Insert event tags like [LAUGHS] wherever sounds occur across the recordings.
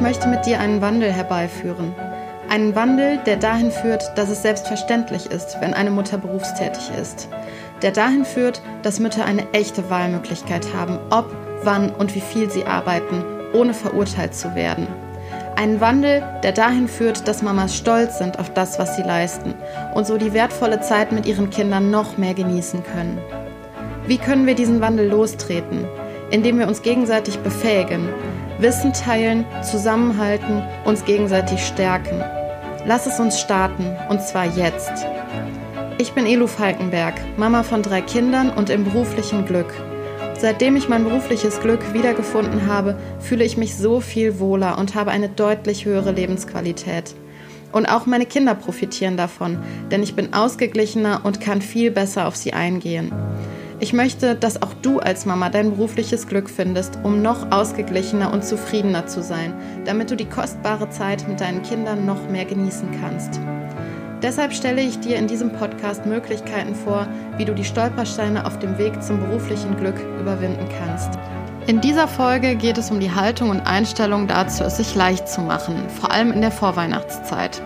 Ich möchte mit dir einen Wandel herbeiführen. Einen Wandel, der dahin führt, dass es selbstverständlich ist, wenn eine Mutter berufstätig ist. Der dahin führt, dass Mütter eine echte Wahlmöglichkeit haben, ob, wann und wie viel sie arbeiten, ohne verurteilt zu werden. Einen Wandel, der dahin führt, dass Mamas stolz sind auf das, was sie leisten und so die wertvolle Zeit mit ihren Kindern noch mehr genießen können. Wie können wir diesen Wandel lostreten? Indem wir uns gegenseitig befähigen, Wissen teilen, zusammenhalten, uns gegenseitig stärken. Lass es uns starten, und zwar jetzt. Ich bin Elu Falkenberg, Mama von drei Kindern und im beruflichen Glück. Seitdem ich mein berufliches Glück wiedergefunden habe, fühle ich mich so viel wohler und habe eine deutlich höhere Lebensqualität. Und auch meine Kinder profitieren davon, denn ich bin ausgeglichener und kann viel besser auf sie eingehen. Ich möchte, dass auch du als Mama dein berufliches Glück findest, um noch ausgeglichener und zufriedener zu sein, damit du die kostbare Zeit mit deinen Kindern noch mehr genießen kannst. Deshalb stelle ich dir in diesem Podcast Möglichkeiten vor, wie du die Stolpersteine auf dem Weg zum beruflichen Glück überwinden kannst. In dieser Folge geht es um die Haltung und Einstellung dazu, es sich leicht zu machen, vor allem in der Vorweihnachtszeit.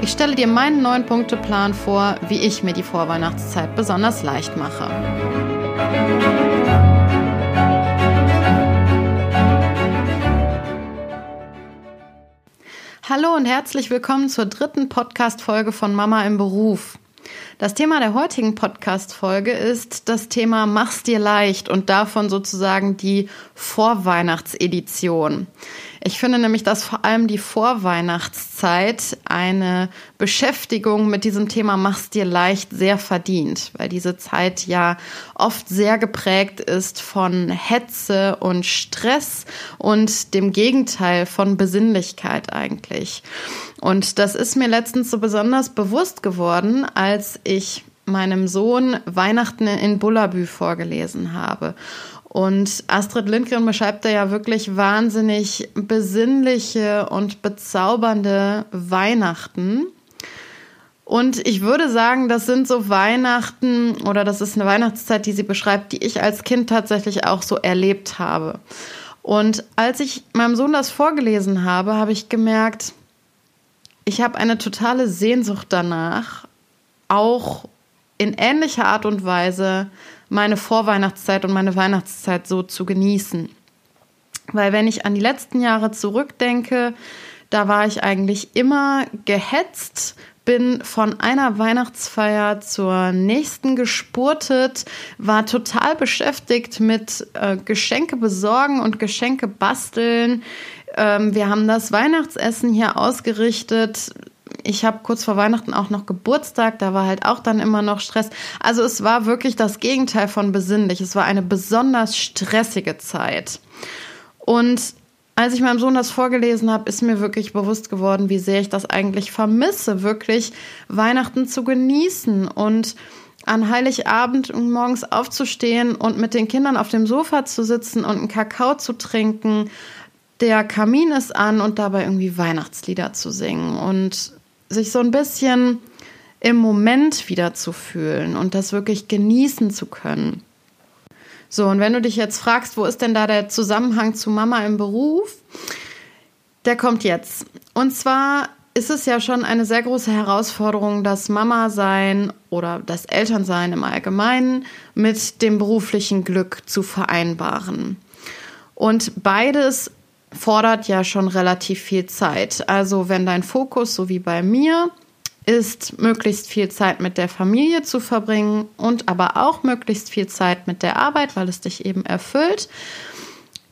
Ich stelle dir meinen neuen Punkteplan vor, wie ich mir die Vorweihnachtszeit besonders leicht mache. Hallo und herzlich willkommen zur dritten Podcast-Folge von Mama im Beruf. Das Thema der heutigen Podcast-Folge ist das Thema Mach's dir leicht und davon sozusagen die Vorweihnachtsedition. Ich finde nämlich, dass vor allem die Vorweihnachtszeit eine Beschäftigung mit diesem Thema Mach's dir leicht sehr verdient, weil diese Zeit ja oft sehr geprägt ist von Hetze und Stress und dem Gegenteil von Besinnlichkeit eigentlich. Und das ist mir letztens so besonders bewusst geworden, als ich meinem Sohn Weihnachten in Bullabü vorgelesen habe. Und Astrid Lindgren beschreibt da ja wirklich wahnsinnig besinnliche und bezaubernde Weihnachten. Und ich würde sagen, das sind so Weihnachten oder das ist eine Weihnachtszeit, die sie beschreibt, die ich als Kind tatsächlich auch so erlebt habe. Und als ich meinem Sohn das vorgelesen habe, habe ich gemerkt, ich habe eine totale Sehnsucht danach, auch in ähnlicher Art und Weise meine Vorweihnachtszeit und meine Weihnachtszeit so zu genießen. Weil wenn ich an die letzten Jahre zurückdenke, da war ich eigentlich immer gehetzt, bin von einer Weihnachtsfeier zur nächsten gespurtet, war total beschäftigt mit äh, Geschenke besorgen und Geschenke basteln. Ähm, wir haben das Weihnachtsessen hier ausgerichtet ich habe kurz vor Weihnachten auch noch Geburtstag, da war halt auch dann immer noch Stress. Also es war wirklich das Gegenteil von besinnlich. Es war eine besonders stressige Zeit. Und als ich meinem Sohn das vorgelesen habe, ist mir wirklich bewusst geworden, wie sehr ich das eigentlich vermisse, wirklich Weihnachten zu genießen und an Heiligabend morgens aufzustehen und mit den Kindern auf dem Sofa zu sitzen und einen Kakao zu trinken. Der Kamin ist an und dabei irgendwie Weihnachtslieder zu singen. Und sich so ein bisschen im Moment wieder zu fühlen und das wirklich genießen zu können. So, und wenn du dich jetzt fragst, wo ist denn da der Zusammenhang zu Mama im Beruf? Der kommt jetzt. Und zwar ist es ja schon eine sehr große Herausforderung, das Mama sein oder das Elternsein im Allgemeinen mit dem beruflichen Glück zu vereinbaren. Und beides fordert ja schon relativ viel Zeit. Also wenn dein Fokus, so wie bei mir, ist, möglichst viel Zeit mit der Familie zu verbringen und aber auch möglichst viel Zeit mit der Arbeit, weil es dich eben erfüllt,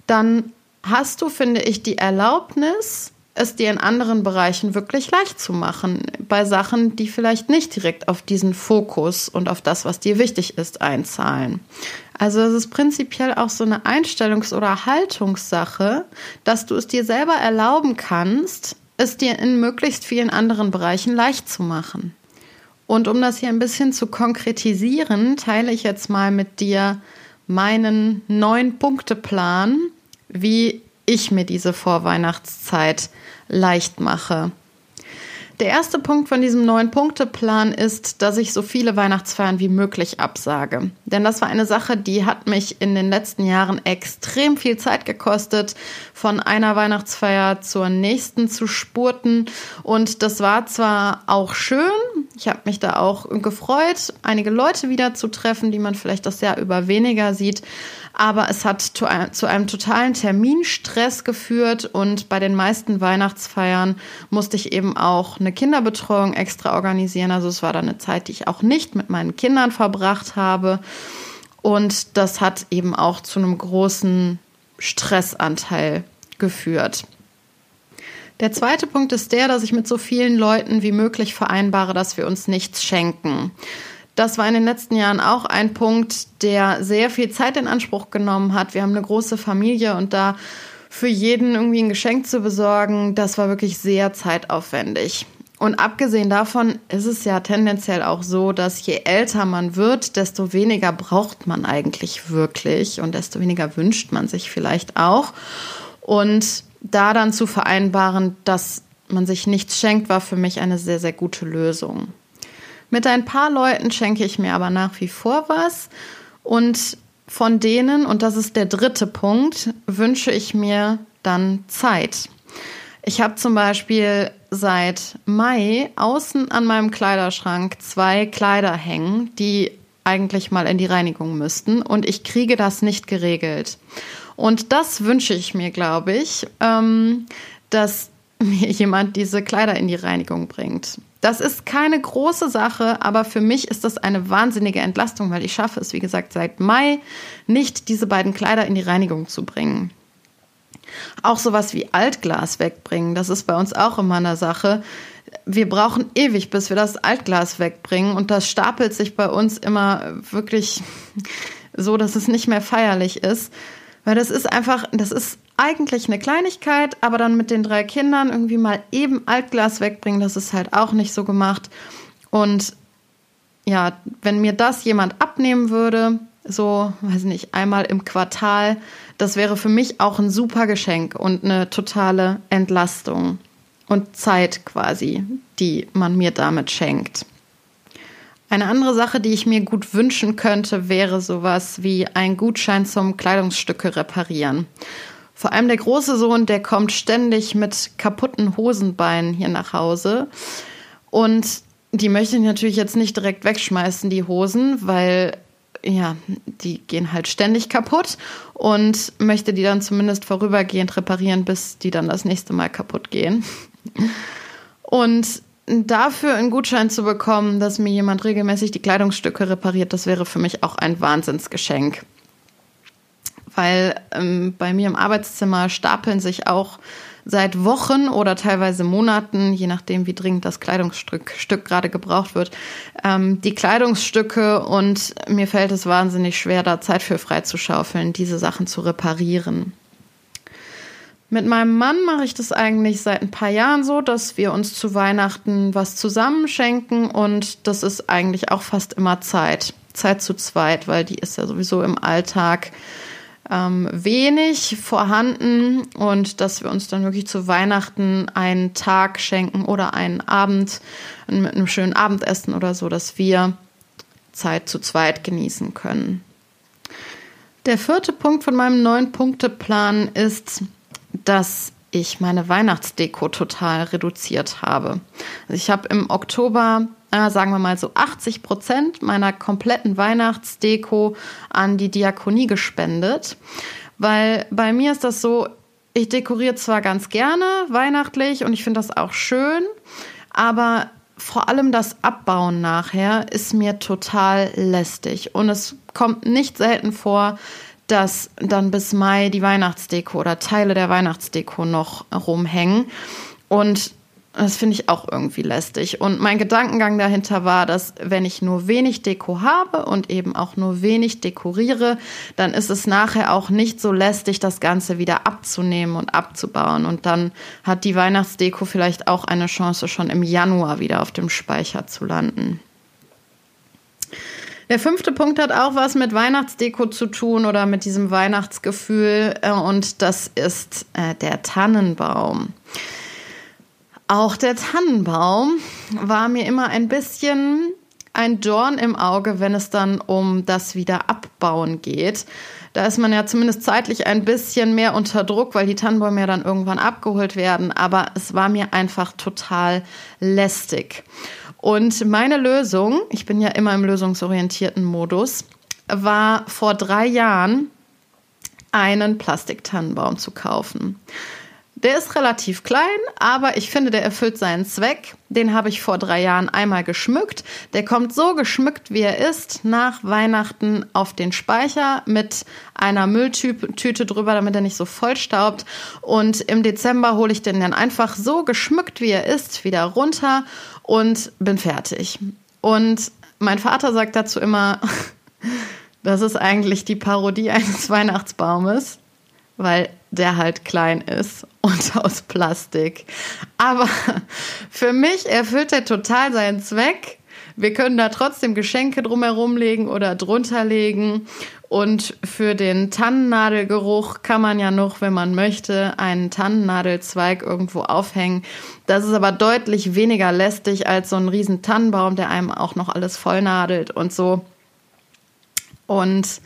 dann hast du, finde ich, die Erlaubnis, es dir in anderen Bereichen wirklich leicht zu machen, bei Sachen, die vielleicht nicht direkt auf diesen Fokus und auf das, was dir wichtig ist, einzahlen. Also es ist prinzipiell auch so eine Einstellungs- oder Haltungssache, dass du es dir selber erlauben kannst, es dir in möglichst vielen anderen Bereichen leicht zu machen. Und um das hier ein bisschen zu konkretisieren, teile ich jetzt mal mit dir meinen neun Punkteplan, wie ich mir diese Vorweihnachtszeit leicht mache. Der erste Punkt von diesem neuen Punkteplan ist, dass ich so viele Weihnachtsfeiern wie möglich absage. Denn das war eine Sache, die hat mich in den letzten Jahren extrem viel Zeit gekostet, von einer Weihnachtsfeier zur nächsten zu spurten. Und das war zwar auch schön, ich habe mich da auch gefreut, einige Leute wieder zu treffen, die man vielleicht das Jahr über weniger sieht. Aber es hat zu einem totalen Terminstress geführt und bei den meisten Weihnachtsfeiern musste ich eben auch eine Kinderbetreuung extra organisieren. Also es war dann eine Zeit, die ich auch nicht mit meinen Kindern verbracht habe. Und das hat eben auch zu einem großen Stressanteil geführt. Der zweite Punkt ist der, dass ich mit so vielen Leuten wie möglich vereinbare, dass wir uns nichts schenken. Das war in den letzten Jahren auch ein Punkt, der sehr viel Zeit in Anspruch genommen hat. Wir haben eine große Familie und da für jeden irgendwie ein Geschenk zu besorgen, das war wirklich sehr zeitaufwendig. Und abgesehen davon ist es ja tendenziell auch so, dass je älter man wird, desto weniger braucht man eigentlich wirklich und desto weniger wünscht man sich vielleicht auch. Und da dann zu vereinbaren, dass man sich nichts schenkt, war für mich eine sehr, sehr gute Lösung. Mit ein paar Leuten schenke ich mir aber nach wie vor was. Und von denen, und das ist der dritte Punkt, wünsche ich mir dann Zeit. Ich habe zum Beispiel seit Mai außen an meinem Kleiderschrank zwei Kleider hängen, die eigentlich mal in die Reinigung müssten. Und ich kriege das nicht geregelt. Und das wünsche ich mir, glaube ich, ähm, dass [LAUGHS] mir jemand diese Kleider in die Reinigung bringt. Das ist keine große Sache, aber für mich ist das eine wahnsinnige Entlastung, weil ich schaffe es, wie gesagt, seit Mai nicht diese beiden Kleider in die Reinigung zu bringen. Auch sowas wie Altglas wegbringen, das ist bei uns auch immer eine Sache. Wir brauchen ewig, bis wir das Altglas wegbringen und das stapelt sich bei uns immer wirklich [LAUGHS] so, dass es nicht mehr feierlich ist. Weil das ist einfach, das ist eigentlich eine Kleinigkeit, aber dann mit den drei Kindern irgendwie mal eben Altglas wegbringen, das ist halt auch nicht so gemacht. Und ja, wenn mir das jemand abnehmen würde, so, weiß nicht, einmal im Quartal, das wäre für mich auch ein super Geschenk und eine totale Entlastung und Zeit quasi, die man mir damit schenkt. Eine andere Sache, die ich mir gut wünschen könnte, wäre sowas wie ein Gutschein zum Kleidungsstücke reparieren. Vor allem der große Sohn, der kommt ständig mit kaputten Hosenbeinen hier nach Hause. Und die möchte ich natürlich jetzt nicht direkt wegschmeißen, die Hosen, weil ja, die gehen halt ständig kaputt und möchte die dann zumindest vorübergehend reparieren, bis die dann das nächste Mal kaputt gehen. Und dafür einen Gutschein zu bekommen, dass mir jemand regelmäßig die Kleidungsstücke repariert, das wäre für mich auch ein Wahnsinnsgeschenk. Weil ähm, bei mir im Arbeitszimmer stapeln sich auch seit Wochen oder teilweise Monaten, je nachdem, wie dringend das Kleidungsstück Stück gerade gebraucht wird, ähm, die Kleidungsstücke und mir fällt es wahnsinnig schwer, da Zeit für freizuschaufeln, diese Sachen zu reparieren. Mit meinem Mann mache ich das eigentlich seit ein paar Jahren so, dass wir uns zu Weihnachten was zusammenschenken und das ist eigentlich auch fast immer Zeit. Zeit zu zweit, weil die ist ja sowieso im Alltag ähm, wenig vorhanden und dass wir uns dann wirklich zu Weihnachten einen Tag schenken oder einen Abend mit einem schönen Abendessen oder so, dass wir Zeit zu zweit genießen können. Der vierte Punkt von meinem neuen Punkteplan ist, dass ich meine Weihnachtsdeko total reduziert habe. Also ich habe im Oktober, äh, sagen wir mal so 80 Prozent meiner kompletten Weihnachtsdeko an die Diakonie gespendet, weil bei mir ist das so, ich dekoriere zwar ganz gerne weihnachtlich und ich finde das auch schön, aber vor allem das Abbauen nachher ist mir total lästig und es kommt nicht selten vor, dass dann bis Mai die Weihnachtsdeko oder Teile der Weihnachtsdeko noch rumhängen. Und das finde ich auch irgendwie lästig. Und mein Gedankengang dahinter war, dass wenn ich nur wenig Deko habe und eben auch nur wenig dekoriere, dann ist es nachher auch nicht so lästig, das Ganze wieder abzunehmen und abzubauen. Und dann hat die Weihnachtsdeko vielleicht auch eine Chance, schon im Januar wieder auf dem Speicher zu landen. Der fünfte Punkt hat auch was mit Weihnachtsdeko zu tun oder mit diesem Weihnachtsgefühl äh, und das ist äh, der Tannenbaum. Auch der Tannenbaum war mir immer ein bisschen ein Dorn im Auge, wenn es dann um das Wiederabbauen geht. Da ist man ja zumindest zeitlich ein bisschen mehr unter Druck, weil die Tannenbäume ja dann irgendwann abgeholt werden. Aber es war mir einfach total lästig. Und meine Lösung, ich bin ja immer im lösungsorientierten Modus, war vor drei Jahren einen Plastiktannenbaum zu kaufen. Der ist relativ klein, aber ich finde, der erfüllt seinen Zweck. Den habe ich vor drei Jahren einmal geschmückt. Der kommt so geschmückt, wie er ist, nach Weihnachten auf den Speicher mit einer Mülltüte drüber, damit er nicht so vollstaubt. Und im Dezember hole ich den dann einfach so geschmückt, wie er ist, wieder runter und bin fertig. Und mein Vater sagt dazu immer, [LAUGHS] das ist eigentlich die Parodie eines Weihnachtsbaumes, weil der halt klein ist [LAUGHS] und aus Plastik. Aber für mich erfüllt er total seinen Zweck. Wir können da trotzdem Geschenke drumherum legen oder drunter legen. Und für den Tannennadelgeruch kann man ja noch, wenn man möchte, einen Tannennadelzweig irgendwo aufhängen. Das ist aber deutlich weniger lästig als so ein riesen Tannenbaum, der einem auch noch alles vollnadelt und so. Und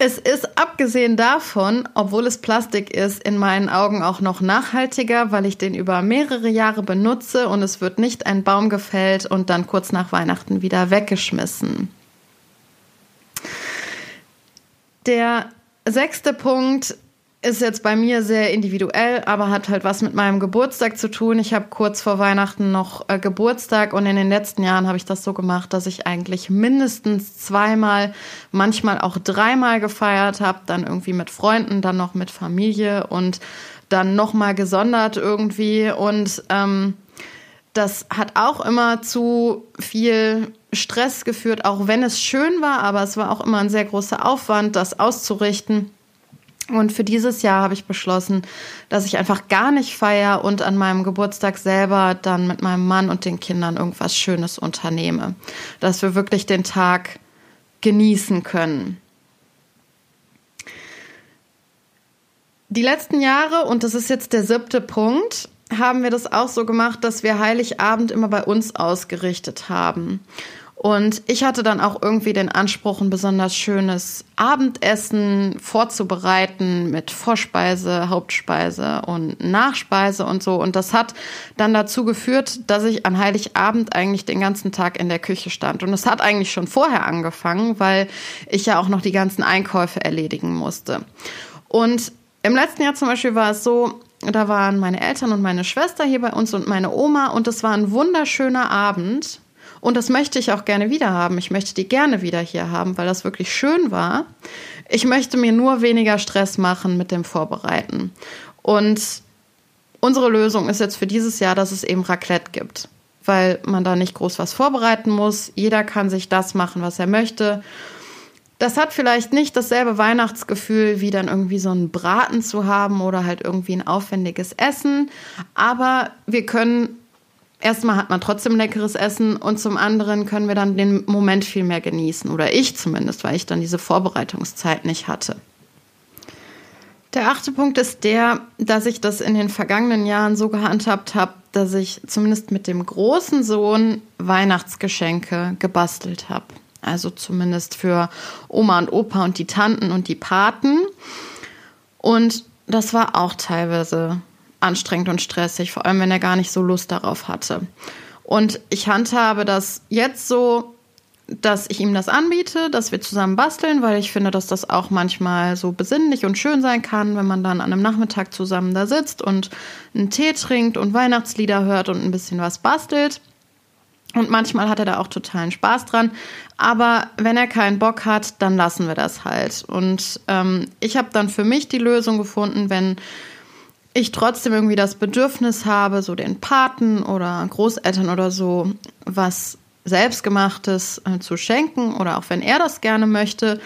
es ist abgesehen davon, obwohl es Plastik ist, in meinen Augen auch noch nachhaltiger, weil ich den über mehrere Jahre benutze und es wird nicht ein Baum gefällt und dann kurz nach Weihnachten wieder weggeschmissen. Der sechste Punkt ist jetzt bei mir sehr individuell, aber hat halt was mit meinem Geburtstag zu tun. Ich habe kurz vor Weihnachten noch äh, Geburtstag und in den letzten Jahren habe ich das so gemacht, dass ich eigentlich mindestens zweimal, manchmal auch dreimal gefeiert habe, dann irgendwie mit Freunden, dann noch mit Familie und dann nochmal gesondert irgendwie und ähm, das hat auch immer zu viel Stress geführt, auch wenn es schön war, aber es war auch immer ein sehr großer Aufwand, das auszurichten. Und für dieses Jahr habe ich beschlossen, dass ich einfach gar nicht feiere und an meinem Geburtstag selber dann mit meinem Mann und den Kindern irgendwas Schönes unternehme. Dass wir wirklich den Tag genießen können. Die letzten Jahre, und das ist jetzt der siebte Punkt, haben wir das auch so gemacht, dass wir Heiligabend immer bei uns ausgerichtet haben. Und ich hatte dann auch irgendwie den Anspruch, ein besonders schönes Abendessen vorzubereiten mit Vorspeise, Hauptspeise und Nachspeise und so. Und das hat dann dazu geführt, dass ich an Heiligabend eigentlich den ganzen Tag in der Küche stand. Und es hat eigentlich schon vorher angefangen, weil ich ja auch noch die ganzen Einkäufe erledigen musste. Und im letzten Jahr zum Beispiel war es so, da waren meine Eltern und meine Schwester hier bei uns und meine Oma und es war ein wunderschöner Abend und das möchte ich auch gerne wieder haben. Ich möchte die gerne wieder hier haben, weil das wirklich schön war. Ich möchte mir nur weniger Stress machen mit dem Vorbereiten. Und unsere Lösung ist jetzt für dieses Jahr, dass es eben Raclette gibt, weil man da nicht groß was vorbereiten muss. Jeder kann sich das machen, was er möchte. Das hat vielleicht nicht dasselbe Weihnachtsgefühl, wie dann irgendwie so einen Braten zu haben oder halt irgendwie ein aufwendiges Essen. Aber wir können erstmal hat man trotzdem leckeres Essen und zum anderen können wir dann den Moment viel mehr genießen. Oder ich zumindest, weil ich dann diese Vorbereitungszeit nicht hatte. Der achte Punkt ist der, dass ich das in den vergangenen Jahren so gehandhabt habe, dass ich zumindest mit dem großen Sohn Weihnachtsgeschenke gebastelt habe. Also zumindest für Oma und Opa und die Tanten und die Paten. Und das war auch teilweise anstrengend und stressig, vor allem wenn er gar nicht so Lust darauf hatte. Und ich handhabe das jetzt so, dass ich ihm das anbiete, dass wir zusammen basteln, weil ich finde, dass das auch manchmal so besinnlich und schön sein kann, wenn man dann an einem Nachmittag zusammen da sitzt und einen Tee trinkt und Weihnachtslieder hört und ein bisschen was bastelt. Und manchmal hat er da auch totalen Spaß dran. Aber wenn er keinen Bock hat, dann lassen wir das halt. Und ähm, ich habe dann für mich die Lösung gefunden, wenn ich trotzdem irgendwie das Bedürfnis habe, so den Paten oder Großeltern oder so was selbstgemachtes äh, zu schenken oder auch wenn er das gerne möchte,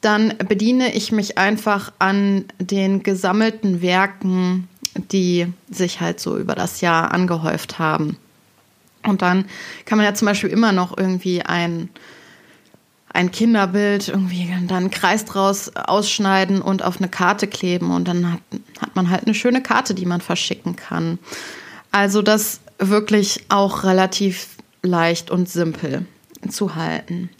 dann bediene ich mich einfach an den gesammelten Werken, die sich halt so über das Jahr angehäuft haben. Und dann kann man ja zum Beispiel immer noch irgendwie ein ein Kinderbild irgendwie dann einen Kreis draus ausschneiden und auf eine Karte kleben und dann hat, hat man halt eine schöne Karte, die man verschicken kann. Also das wirklich auch relativ leicht und simpel zu halten.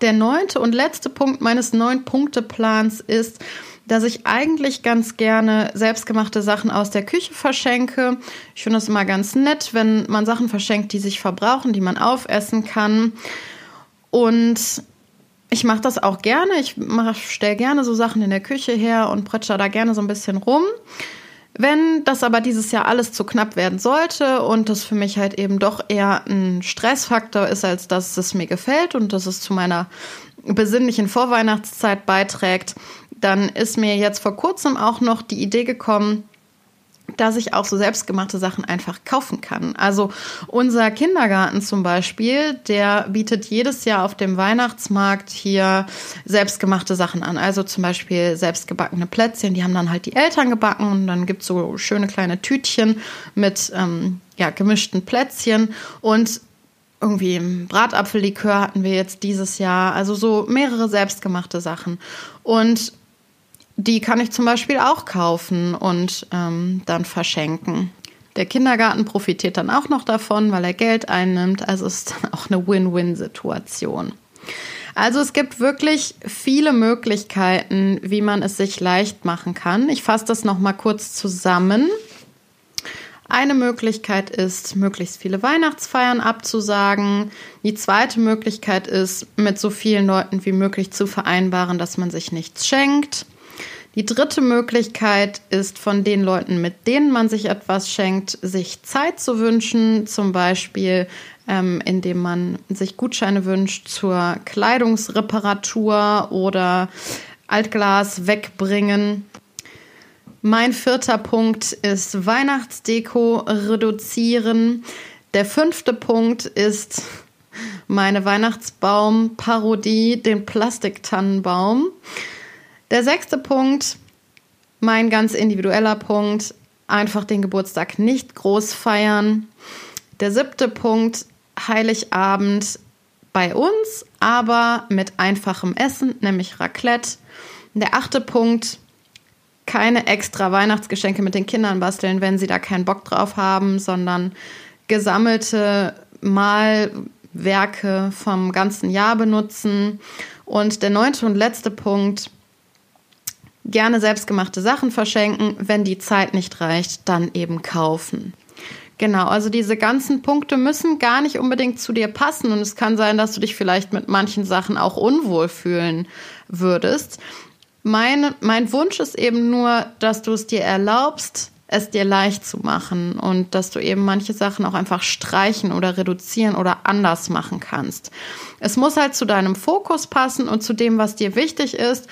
Der neunte und letzte Punkt meines neun-Punkte-Plans ist, dass ich eigentlich ganz gerne selbstgemachte Sachen aus der Küche verschenke. Ich finde es immer ganz nett, wenn man Sachen verschenkt, die sich verbrauchen, die man aufessen kann. Und ich mache das auch gerne. Ich stelle gerne so Sachen in der Küche her und pretscher da gerne so ein bisschen rum. Wenn das aber dieses Jahr alles zu knapp werden sollte und das für mich halt eben doch eher ein Stressfaktor ist, als dass es mir gefällt und dass es zu meiner besinnlichen Vorweihnachtszeit beiträgt, dann ist mir jetzt vor kurzem auch noch die Idee gekommen, dass ich auch so selbstgemachte Sachen einfach kaufen kann. Also unser Kindergarten zum Beispiel, der bietet jedes Jahr auf dem Weihnachtsmarkt hier selbstgemachte Sachen an. Also zum Beispiel selbstgebackene Plätzchen, die haben dann halt die Eltern gebacken und dann gibt es so schöne kleine Tütchen mit ähm, ja, gemischten Plätzchen und irgendwie Bratapfellikör hatten wir jetzt dieses Jahr. Also so mehrere selbstgemachte Sachen. Und die kann ich zum Beispiel auch kaufen und ähm, dann verschenken. Der Kindergarten profitiert dann auch noch davon, weil er Geld einnimmt. Also ist dann auch eine Win-Win-Situation. Also es gibt wirklich viele Möglichkeiten, wie man es sich leicht machen kann. Ich fasse das noch mal kurz zusammen. Eine Möglichkeit ist, möglichst viele Weihnachtsfeiern abzusagen. Die zweite Möglichkeit ist, mit so vielen Leuten wie möglich zu vereinbaren, dass man sich nichts schenkt. Die dritte Möglichkeit ist von den Leuten, mit denen man sich etwas schenkt, sich Zeit zu wünschen, zum Beispiel ähm, indem man sich Gutscheine wünscht zur Kleidungsreparatur oder Altglas wegbringen. Mein vierter Punkt ist Weihnachtsdeko reduzieren. Der fünfte Punkt ist meine Weihnachtsbaum-Parodie, den Plastiktannenbaum. Der sechste Punkt, mein ganz individueller Punkt, einfach den Geburtstag nicht groß feiern. Der siebte Punkt, Heiligabend bei uns, aber mit einfachem Essen, nämlich Raclette. Der achte Punkt, keine extra Weihnachtsgeschenke mit den Kindern basteln, wenn sie da keinen Bock drauf haben, sondern gesammelte Malwerke vom ganzen Jahr benutzen. Und der neunte und letzte Punkt, gerne selbstgemachte Sachen verschenken. Wenn die Zeit nicht reicht, dann eben kaufen. Genau, also diese ganzen Punkte müssen gar nicht unbedingt zu dir passen und es kann sein, dass du dich vielleicht mit manchen Sachen auch unwohl fühlen würdest. Mein, mein Wunsch ist eben nur, dass du es dir erlaubst, es dir leicht zu machen und dass du eben manche Sachen auch einfach streichen oder reduzieren oder anders machen kannst. Es muss halt zu deinem Fokus passen und zu dem, was dir wichtig ist.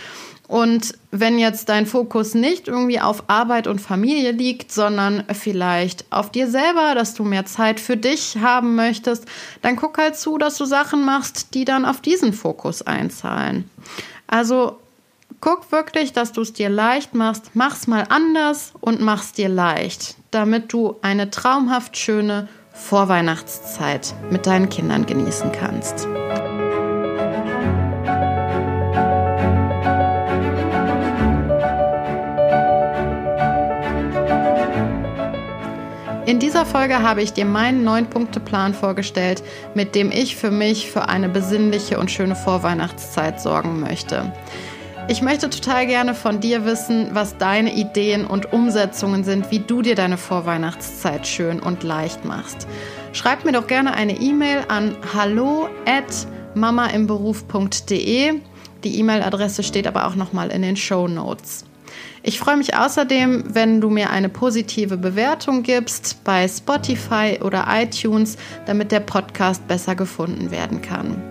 Und wenn jetzt dein Fokus nicht irgendwie auf Arbeit und Familie liegt, sondern vielleicht auf dir selber, dass du mehr Zeit für dich haben möchtest, dann guck halt zu, dass du Sachen machst, die dann auf diesen Fokus einzahlen. Also guck wirklich, dass du es dir leicht machst. Mach's mal anders und mach's dir leicht, damit du eine traumhaft schöne Vorweihnachtszeit mit deinen Kindern genießen kannst. In dieser Folge habe ich dir meinen Neun-Punkte-Plan vorgestellt, mit dem ich für mich für eine besinnliche und schöne Vorweihnachtszeit sorgen möchte. Ich möchte total gerne von dir wissen, was deine Ideen und Umsetzungen sind, wie du dir deine Vorweihnachtszeit schön und leicht machst. Schreib mir doch gerne eine E-Mail an hallo at mamaimberuf.de. Die E-Mail-Adresse steht aber auch nochmal in den Show Notes. Ich freue mich außerdem, wenn du mir eine positive Bewertung gibst bei Spotify oder iTunes, damit der Podcast besser gefunden werden kann.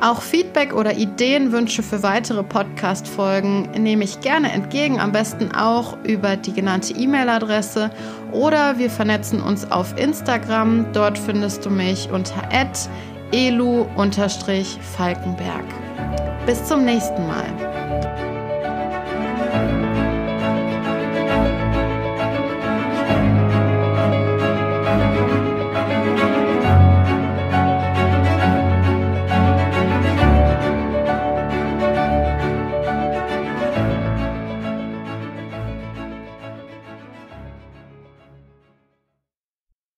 Auch Feedback oder Ideenwünsche für weitere Podcast-Folgen nehme ich gerne entgegen, am besten auch über die genannte E-Mail-Adresse oder wir vernetzen uns auf Instagram. Dort findest du mich unter elu-falkenberg. Bis zum nächsten Mal.